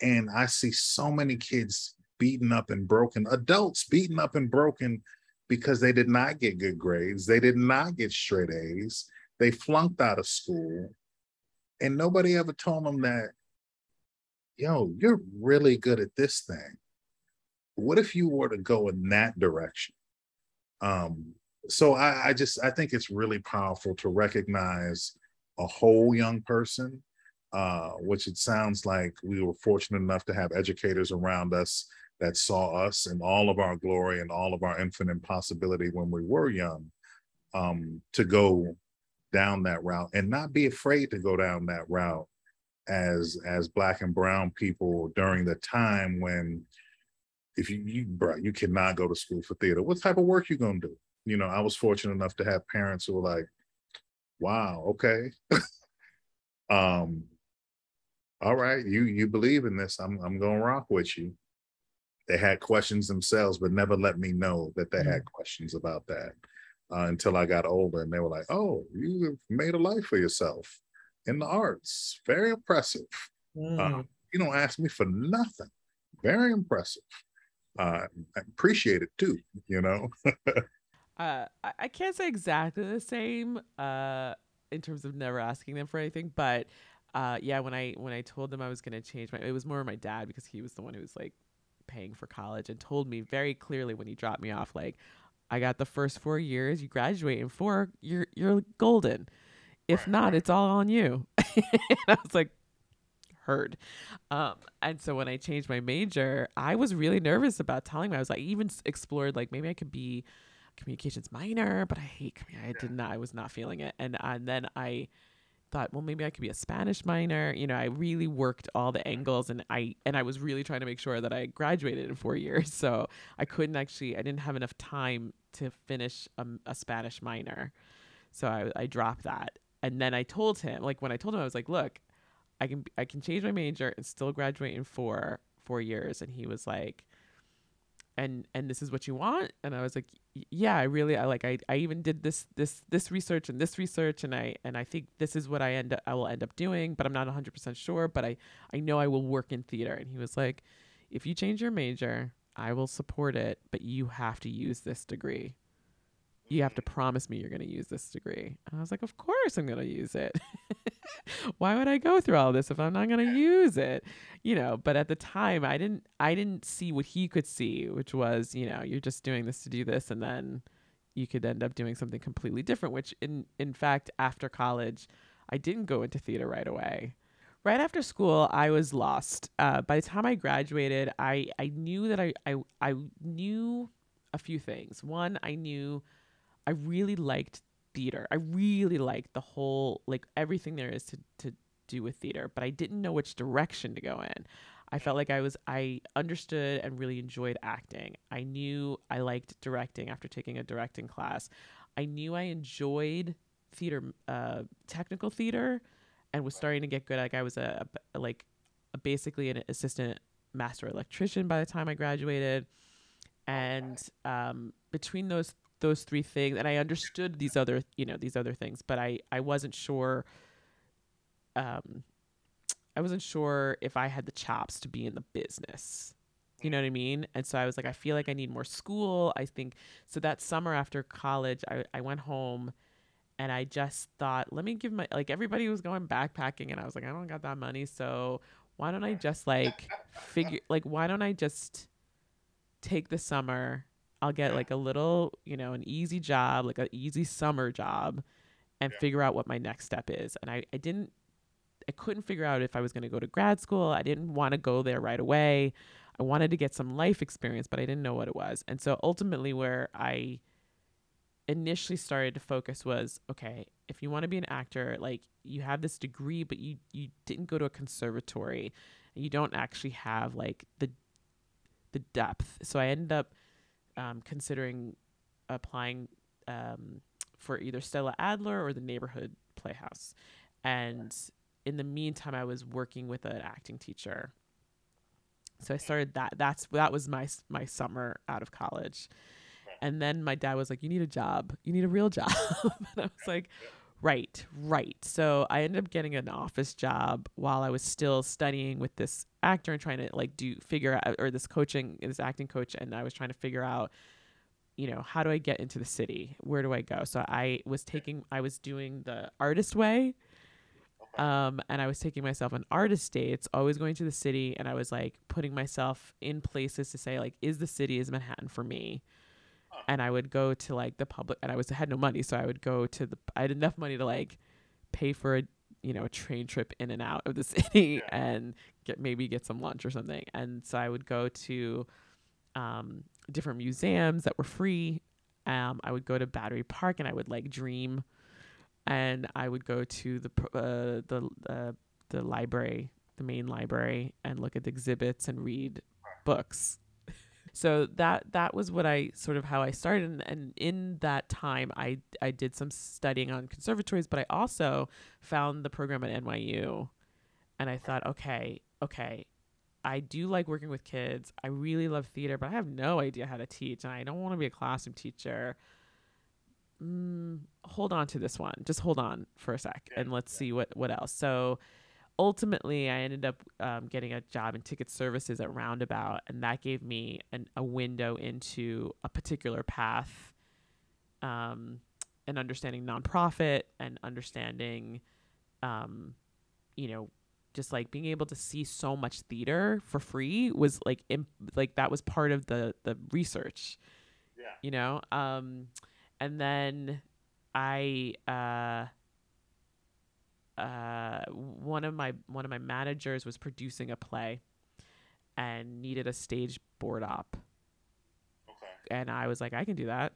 Speaker 4: and I see so many kids beaten up and broken, adults beaten up and broken because they did not get good grades. They did not get straight A's. They flunked out of school. And nobody ever told them that, yo, you're really good at this thing. What if you were to go in that direction? Um, so I, I just I think it's really powerful to recognize a whole young person uh, which it sounds like we were fortunate enough to have educators around us that saw us in all of our glory and all of our infinite possibility when we were young um, to go down that route and not be afraid to go down that route as as black and brown people during the time when if you you bro, you cannot go to school for theater. What type of work you gonna do? You know i was fortunate enough to have parents who were like wow okay. Um all right, you you believe in this. I'm I'm gonna rock with you. They had questions themselves, but never let me know that they had questions about that uh, until I got older, and they were like, "Oh, you made a life for yourself in the arts. Very impressive.
Speaker 5: Mm.
Speaker 4: Uh, you don't ask me for nothing. Very impressive. Uh, I appreciate it too. You know."
Speaker 3: Uh, I, can't say exactly the same uh, in terms of never asking them for anything, but uh, yeah, when I when I told them I was gonna change my, it was more my dad because he was the one who was like paying for college and told me very clearly when he dropped me off, like, I got the first four years, you graduate in four, you're you're golden. If not, it's all on you. and I was like, heard. Um, and so when I changed my major, I was really nervous about telling him. I was like, even explored like maybe I could be communications minor, but I hate. I did not. I was not feeling it. And and then I thought, well, maybe I could be a Spanish minor. You know, I really worked all the angles, and I and I was really trying to make sure that I graduated in four years. So I couldn't actually. I didn't have enough time to finish a, a Spanish minor, so I I dropped that. And then I told him, like when I told him, I was like, look, I can I can change my major and still graduate in four four years. And he was like, and and this is what you want? And i was like yeah i really i like i, I even did this this this research and this research and i and i think this is what i end up i will end up doing but i'm not 100% sure but i i know i will work in theater. And he was like if you change your major i will support it but you have to use this degree you have to promise me you're going to use this degree. And i was like of course i'm going to use it. Why would i go through all this if i'm not going to use it? You know but at the time i didn't i didn't see what he could see which was you know you're just doing this to do this and then you could end up doing something completely different which in in fact after college i didn't go into theater right away. Right after school i was lost. Uh, by the time i graduated i i knew that I, I i knew a few things. One i knew i really liked theater i really liked the whole like everything there is to to do with theater, but I didn't know which direction to go in. I felt like I was I understood and really enjoyed acting. I knew I liked directing after taking a directing class. I knew I enjoyed theater uh technical theater and was starting to get good like I was a, a like a, basically an assistant master electrician by the time I graduated. And um between those those three things and I understood these other, you know, these other things, but I I wasn't sure um I wasn't sure if I had the chops to be in the business. You know what I mean? And so I was like, I feel like I need more school. I think so that summer after college, I, I went home and I just thought, let me give my like everybody was going backpacking and I was like, I don't got that money, so why don't I just like figure like why don't I just take the summer I'll get like a little, you know, an easy job, like an easy summer job, and figure out what my next step is. And I, I didn't, I couldn't figure out if I was going to go to grad school. I didn't want to go there right away. I wanted to get some life experience, but I didn't know what it was. And so ultimately, where I initially started to focus was okay, if you want to be an actor, like you have this degree, but you, you didn't go to a conservatory, and you don't actually have like the the depth. So I ended up um, considering applying um, for either Stella Adler or the Neighborhood Playhouse. And in the meantime, I was working with an acting teacher. So I started that. That's that was my my summer out of college. And then my dad was like, "You need a job. You need a real job." and I was like, "Right, right." So I ended up getting an office job while I was still studying with this actor and trying to like do figure out or this coaching this acting coach and I was trying to figure out you know how do I get into the city? Where do I go? So I was taking I was doing the artist way um and I was taking myself on artist dates always going to the city and I was like putting myself in places to say like is the city is Manhattan for me and I would go to like the public and I was had no money so I would go to the I had enough money to like pay for a you know a train trip in and out of the city and get maybe get some lunch or something. And so i would go to um, different museums that were free. Um, i would go to battery park and i would like dream. And i would go to the uh, the uh, the library the main library and look at the exhibits and read books so that that was what I sort of how I started. And, and, in that time I I did some studying on conservatories but I also found the program at NYU and I thought okay okay I do like working with kids. I really love theater but I have no idea how to teach and I don't want to be a classroom teacher. Mm, hold on to this one. Just hold on for a sec and let's see what what else. So ultimately, I ended up um, getting a job in ticket services at Roundabout, and that gave me an, a window into a particular path, um, and understanding nonprofit and understanding, um, you know, just like being able to see so much theater for free was like imp- like that was part of the the research.
Speaker 4: Yeah.
Speaker 3: You know, um, and then I. Uh, uh, one of my one of my managers was producing a play and needed a stage board op.
Speaker 4: Okay.
Speaker 3: And I was like, I can do that.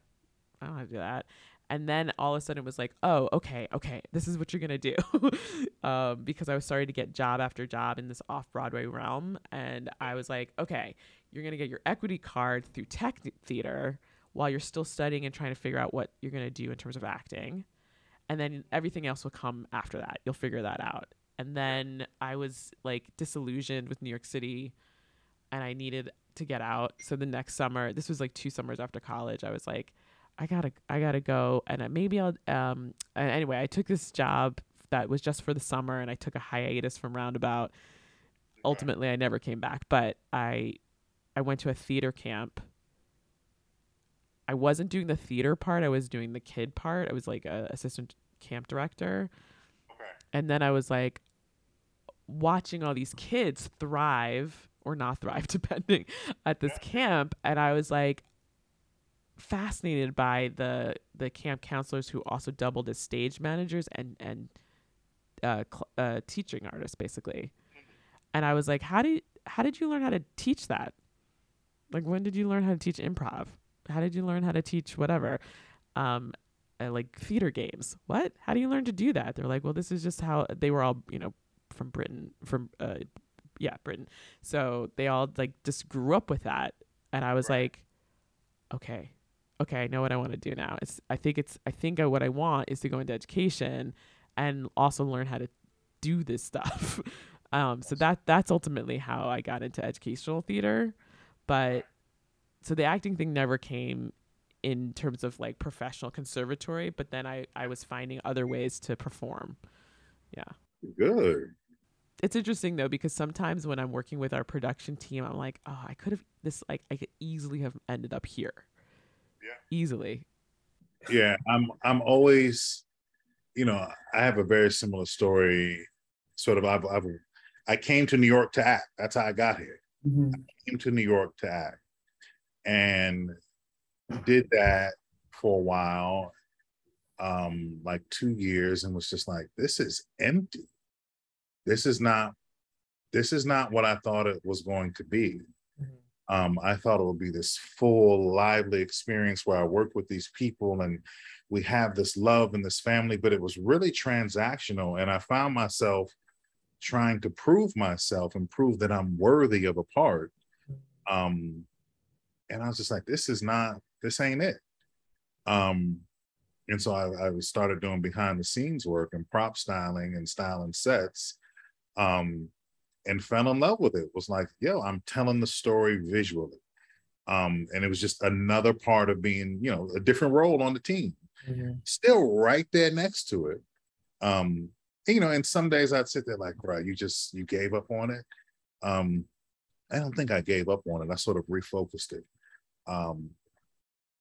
Speaker 3: I don't have to do that. And then all of a sudden it was like, oh, okay, okay, this is what you're gonna do, um, because I was starting to get job after job in this off Broadway realm, and I was like, okay, you're gonna get your equity card through tech theater while you're still studying and trying to figure out what you're gonna do in terms of acting and then everything else will come after that. You'll figure that out. And then I was like disillusioned with New York City and I needed to get out. So the next summer, this was like two summers after college, I was like, I gotta, I gotta go. And maybe I'll, um, anyway, I took this job that was just for the summer and I took a hiatus from Roundabout. Ultimately, I never came back, but I, I went to a theater camp I wasn't doing the theater part. I was doing the kid part. I was like a assistant camp director.
Speaker 4: Okay.
Speaker 3: And then I was like watching all these kids thrive or not thrive depending at this camp and I was like fascinated by the the camp counselors who also doubled as stage managers and and uh, cl- uh teaching artists basically. And I was like how did how did you learn how to teach that? Like when did you learn how to teach improv? How did you learn how to teach whatever? Um uh, like theater games. What? How do you learn to do that? They're like well this is just how they were all you know from britain from uh yeah britain. So they all like just grew up with that. And i was
Speaker 4: Right.
Speaker 3: like okay okay i know what i want to do now. It's i think it's i think I, what i want is to go into education and also learn how to do this stuff. Um so that that's ultimately how i got into educational theater. But so the acting thing never came in terms of like professional conservatory but then i i was finding other ways to perform yeah
Speaker 4: Good.
Speaker 3: It's interesting though because sometimes when I'm working with our production team, I'm like, oh, I could have this like I could easily have ended up here.
Speaker 4: Yeah.
Speaker 3: Easily.
Speaker 4: Yeah, I'm I'm always, you know, I have a very similar story. Sort of I've, I've I came to New York to act. That's how I got here.
Speaker 5: Mhm.
Speaker 4: came to New York to act and did that for a while, um, like two years, and was just like, this is empty. This is not, this is not what I thought it was going to be.
Speaker 5: Mhm.
Speaker 4: Um, I thought it would be this full, lively experience where I work with these people and we have this love and this family, but it was really transactional. And I found myself trying to prove myself and prove that I'm worthy of a part. Um, and I was just like, this is not, this ain't it. Um, and so I, I started doing behind the scenes work and prop styling and styling sets. Um, and fell in love with it. Was like, yo, I'm telling the story visually. Um, and it was just another part of being, you know, a different role on the team
Speaker 5: Mhm.
Speaker 4: still right there next to it. Um, you know, and some days I'd sit there like, bro, you just you gave up on it. Um, I don't think I gave up on it. I sort of refocused it. Um,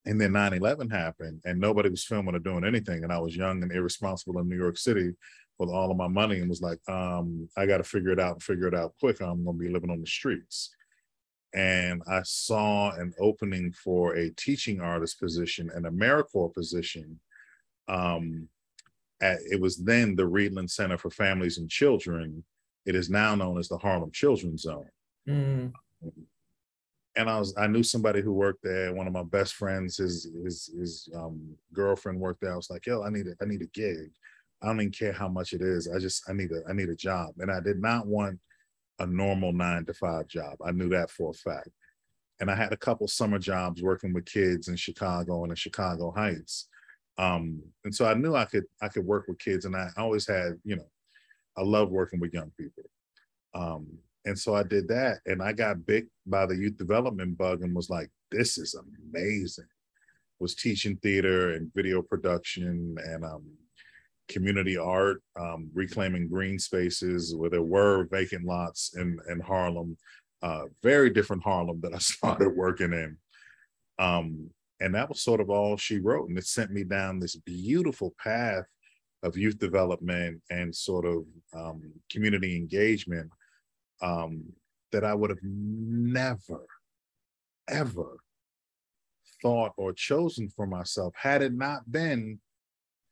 Speaker 4: and then 9-11 happened and nobody was filming or doing anything. And I was young and irresponsible in New York City with all of my money and was like, um, I gotta figure it out and figure it out quick. I'm gonna be living on the streets. And I saw an opening for a teaching artist position, an AmeriCorps position. Um, at, it was then the Rheedlen Center for Families and Children. It is now known as the Harlem Children's Zone.
Speaker 5: Mhm.
Speaker 4: And I was I knew somebody who worked there. One of my best friends, his his his um, girlfriend worked there. I was like, yo, I need a, I need a gig. I don't even care how much it is. I just I need a I need a job. And I did not want a normal nine to five job. I knew that for a fact. And I had a couple summer jobs working with kids in Chicago and in Chicago Heights. Um, and so I knew I could I could work with kids, and I always had you know I love working with young people. Um, and so I did that, and I got bit by the youth development bug, and was like, this is amazing. Was teaching theater and video production and um, community art, um, reclaiming green spaces where there were vacant lots in, in Harlem, uh, very different Harlem that I started working in. Um, and that was sort of all she wrote. And it sent me down this beautiful path of youth development and sort of um, community engagement um, that I would have never, ever thought or chosen for myself had it not been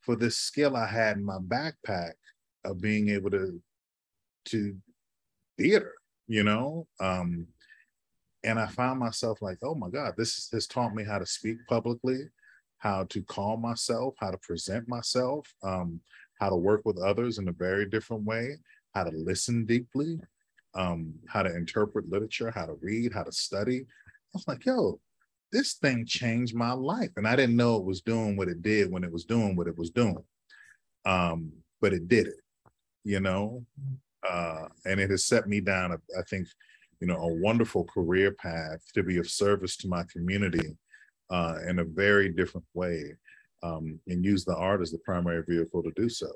Speaker 4: for this skill I had in my backpack of being able to to theater, you know. Um, and I found myself like, oh my God, this has taught me how to speak publicly, how to call myself, how to present myself, um, how to work with others in a very different way, how to listen deeply, um, how to interpret literature, how to read, how to study. I was like, yo, this thing changed my life. And I didn't know it was doing what it did when it was doing what it was doing. Um, but it did it, you know? Uh, and it has set me down, I think, you know, a wonderful career path to be of service to my community uh, in a very different way um, and use the art as the primary vehicle to do so.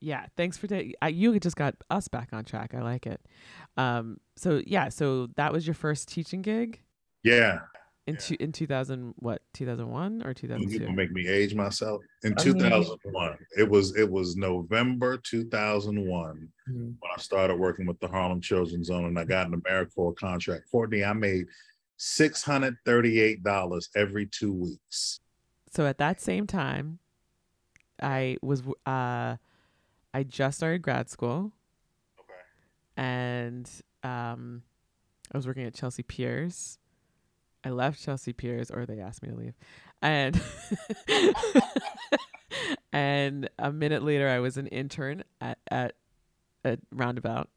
Speaker 3: Yeah, thanks for taking. You just got us back on track. I like it. Um, so yeah, so that was your first teaching gig
Speaker 4: Yeah.
Speaker 3: in two, in two thousand what two thousand one or two thousand
Speaker 4: You
Speaker 3: two?
Speaker 4: make me age myself. In
Speaker 5: I mean-
Speaker 4: 2001, it was it was November 2001
Speaker 5: Mhm.
Speaker 4: when I started working with the Harlem Children's Zone, and I got an AmeriCorps contract. Courtney, I made six hundred thirty-eight dollars every two weeks.
Speaker 3: So at that same time, I was w- uh, I just started grad school
Speaker 4: Okay.
Speaker 3: and um, I was working at Chelsea Piers. I left Chelsea Piers, or they asked me to leave, and and a minute later, I was an intern at at, at Roundabout,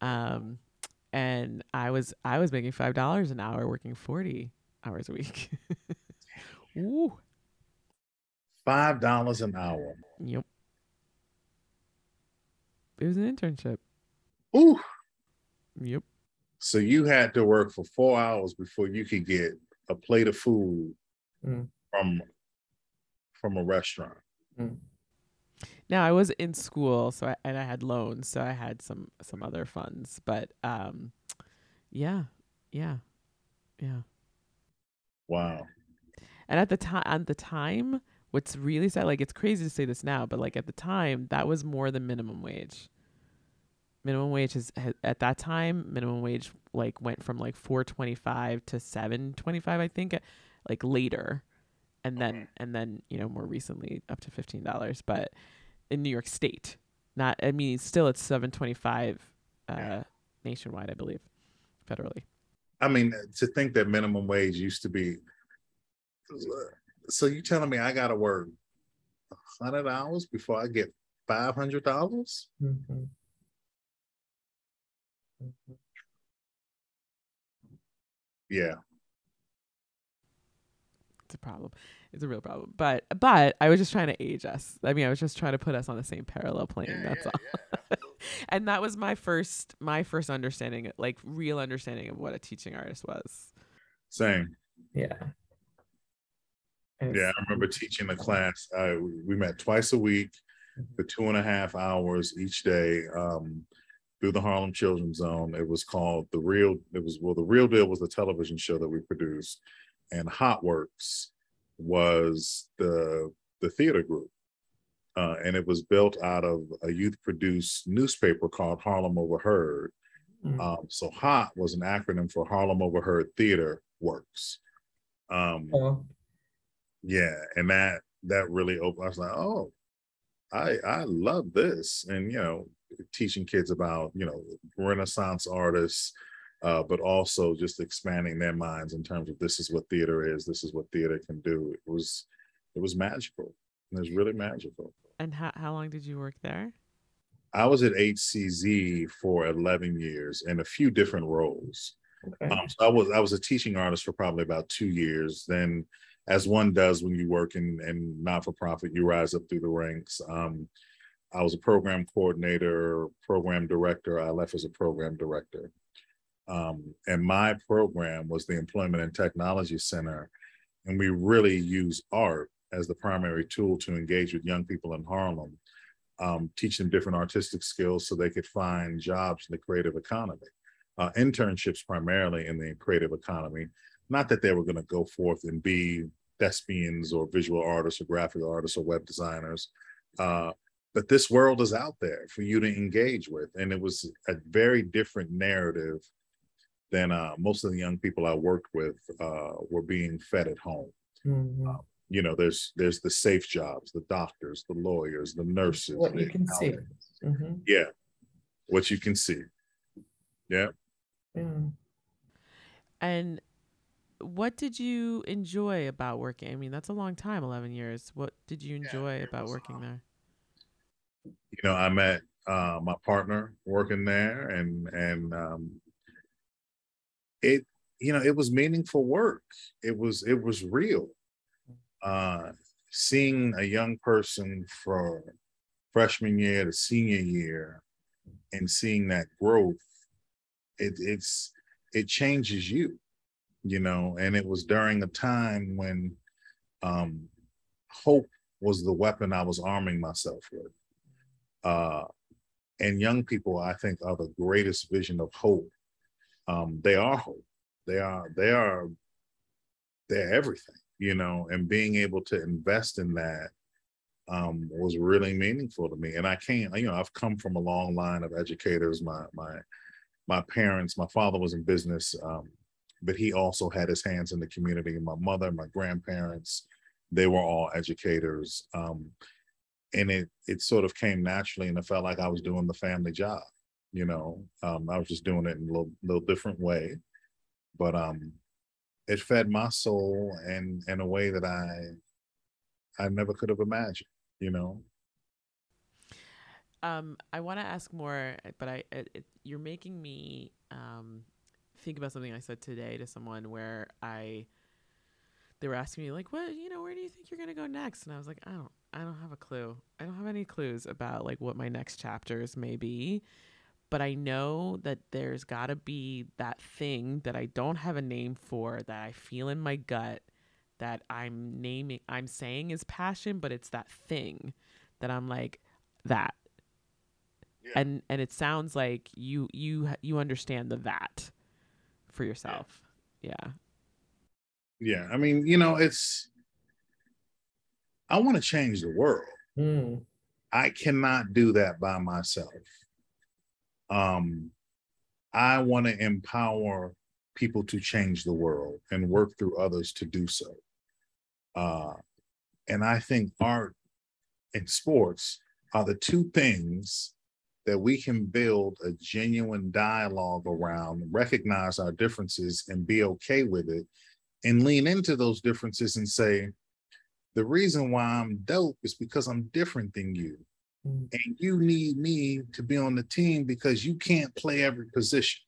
Speaker 3: um, and I was I was making five dollars an hour, working forty hours a week. Ooh,
Speaker 4: Five dollars an hour.
Speaker 3: yep. It was an internship.
Speaker 4: Ooh.
Speaker 3: Yep.
Speaker 4: So you had to work for four hours before you could get a plate of food
Speaker 5: Mm.
Speaker 4: from from a restaurant.
Speaker 3: Now I was in school, so I, and I had loans, so I had some some other funds. But um, yeah, yeah, yeah.
Speaker 4: Wow.
Speaker 3: And at the time, at the time, what's really sad, like it's crazy to say this now, but like at the time, that was more than minimum wage. Minimum wage is ha- at that time, minimum wage like went from like four twenty five to seven twenty five, I think, like later, and then and then you know more recently up to fifteen dollars, but in New York State, not I mean still it's seven twenty five, uh, nationwide, I believe, federally.
Speaker 4: I mean, to think that minimum wage used to be. So you telling me I got to work hundred hours before I get five hundred dollars?
Speaker 5: Mhm.
Speaker 4: Yeah,
Speaker 3: it's a problem. It's a real problem. But but I was just trying to age us. I mean, I was just trying to put us on the same parallel plane. that's all. and that was my first my first understanding, like real understanding of what a teaching artist was.
Speaker 4: same.
Speaker 5: Yeah.
Speaker 4: Yeah, I remember teaching a class. Uh, we- we met twice a week for two and a half hours each day um, through the Harlem Children's Zone. It was called the Real. It was well, the Real Deal was the television show that we produced, and Hot Works was the the theater group, uh, and it was built out of a youth-produced newspaper called Harlem Overheard.
Speaker 5: Mm.
Speaker 4: Um, so HOT was an acronym for Harlem Overheard Theater Works. Um,
Speaker 5: Oh,
Speaker 4: yeah, and that that really opened. I was like, oh, I I love this, and you know, teaching kids about you know Renaissance artists, uh, but also just expanding their minds in terms of this is what theater is, this is what theater can do. It was it was magical. It was really magical.
Speaker 3: And how how long did you work there?
Speaker 4: I was at HCZ for 11 years in a few different roles.
Speaker 5: okay.
Speaker 4: Um, so I was I was a teaching artist for probably about two years. Then, as one does when you work in, in not for profit, you rise up through the ranks. Um, I was a program coordinator, program director. I left as a program director, um, and my program was the Employment and Technology Center, and we really use art as the primary tool to engage with young people in Harlem, um, teach them different artistic skills so they could find jobs in the creative economy uh, internships primarily in the creative economy. Not that they were going to go forth and be thespians or visual artists or graphic artists or web designers, uh, but this world is out there for you to engage with. And it was a very different narrative than uh, most of the young people I worked with uh, were being fed at home.
Speaker 5: Mhm.
Speaker 4: You know, there's there's the safe jobs, the doctors, the lawyers, the nurses.
Speaker 5: What you can see.
Speaker 4: accountants.
Speaker 5: Mhm.
Speaker 4: Yeah, what you can see. Yeah.
Speaker 5: Yeah.
Speaker 3: And what did you enjoy about working? I mean, that's a long time, 11 years. What did you enjoy
Speaker 4: it
Speaker 3: about
Speaker 4: was,
Speaker 3: working
Speaker 4: um,
Speaker 3: there?
Speaker 4: You know, I met uh, my partner working there, and and um, it, you know, it was meaningful work. It was it was real. Uh, seeing a young person from freshman year to senior year, and seeing that growth, it it's it changes you, you know. And it was during a time when um, hope was the weapon I was arming myself with uh, and young people i think are the greatest vision of hope. Um, they are hope. They are they are they're everything you know and being able to invest in that um, was really meaningful to me. And i can't you know i've come from a long line of educators. My my my parents my father was in business um, but he also had his hands in the community. My mother my grandparents they were all educators. Um, and it it sort of came naturally and it felt like i was doing the family job you know? Um, i was just doing it in a little, little different way. But um it fed my soul and in a way that i i never could have imagined you know?
Speaker 3: Um, I want to ask more, but I it, you're making me um, think about something I said today to someone where I they were asking me like, "What you know, where do you think you're gonna go next?" And I was like, "I don't, I don't have a clue. I don't have any clues about like what my next chapters may be." But I know that there's got to be that thing that I don't have a name for that I feel in my gut that I'm naming, I'm saying is passion, but it's that thing that I'm like, that.
Speaker 4: Yeah.
Speaker 3: And and it sounds like you you you understand the that for yourself. Yeah.
Speaker 4: Yeah, I mean, you know, it's. I want to change the world.
Speaker 5: Mm.
Speaker 4: I cannot do that by myself. Um, I want to empower people to change the world and work through others to do so. Uh, and I think art and sports are the two things that we can build a genuine dialogue around, recognize our differences and be okay with it, and lean into those differences and say, the reason why I'm dope is because I'm different than you
Speaker 5: Mm.
Speaker 4: and you need me to be on the team because you can't play every position.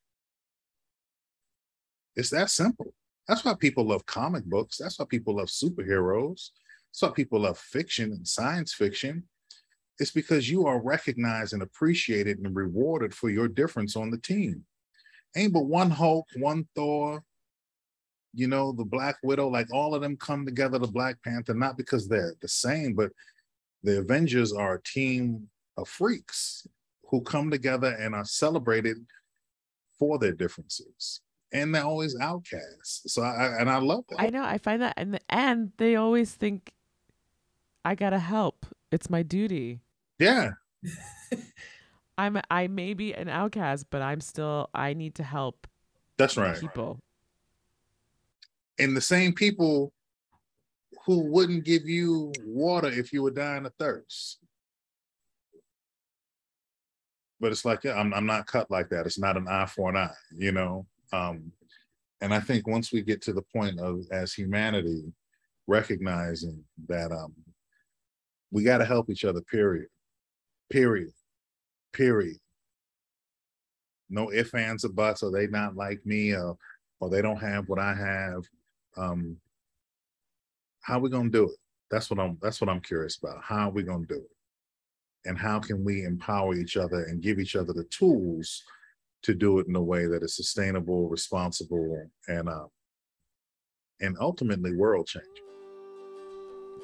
Speaker 4: It's that simple. That's why people love comic books. That's why people love superheroes. That's why people love fiction and science fiction. It's because you are recognized and appreciated and rewarded for your difference on the team. Ain't but one Hulk, one Thor, you know, the Black Widow, like all of them come together, the Black Panther, not because they're the same, but the Avengers are a team of freaks who come together and are celebrated for their differences. And they're always outcasts. So I and I love that.
Speaker 3: I know. I find that, and and they always think, I gotta help. It's my duty.
Speaker 4: yeah.
Speaker 3: I'm I may be an outcast, but I'm still I need to help
Speaker 4: That's right.
Speaker 3: people.
Speaker 4: And the same people who wouldn't give you water if you were dying of thirst. But it's like, yeah, I'm, I'm not cut like that. It's not an eye for an eye, you know? Um, and I think once we get to the point of, as humanity, recognizing that um, we got to help each other, period. Period. Period. No ifs, ands, or buts, or they not like me, or, or they don't have what I have. Um, how we gonna do it? That's what I'm. That's what I'm curious about. How are we gonna do it? And how can we empower each other and give each other the tools to do it in a way that is sustainable, responsible, and uh, and ultimately world changing?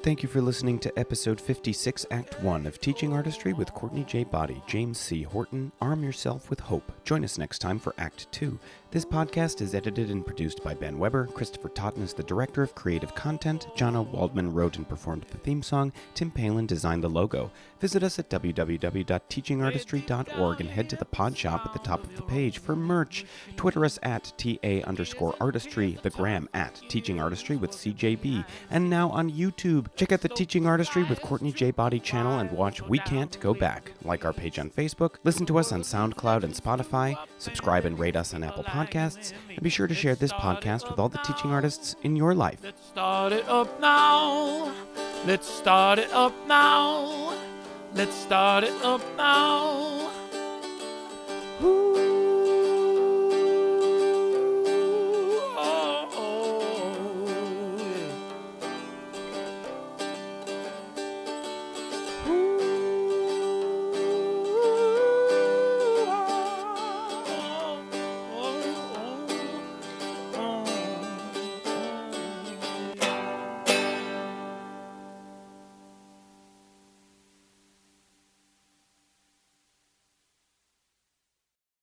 Speaker 1: Thank you for listening to episode 56, Act 1 of Teaching Artistry with Courtney J. Boddie, James C. Horton. Arm yourself with hope. Join us next time for Act 2. This podcast is edited and produced by Ben Weber. Christopher Totten is the director of creative content. Jana Waldman wrote and performed the theme song. Tim Palin designed the logo. Visit us at www.teachingartistry.org and head to the pod shop at the top of the page for merch. Twitter us at TA underscore artistry, the gram at Teaching Artistry with CJB, and now on YouTube. Check out the Teaching Artistry with Courtney J. Boddie channel and watch We Can't Go Back. Like our page on Facebook, listen to us on SoundCloud and Spotify, subscribe and rate us on Apple Podcasts, and be sure to share this podcast with all the teaching artists in your life.
Speaker 2: Let's start it up now. Let's start it up now. Let's start it up now. Ooh.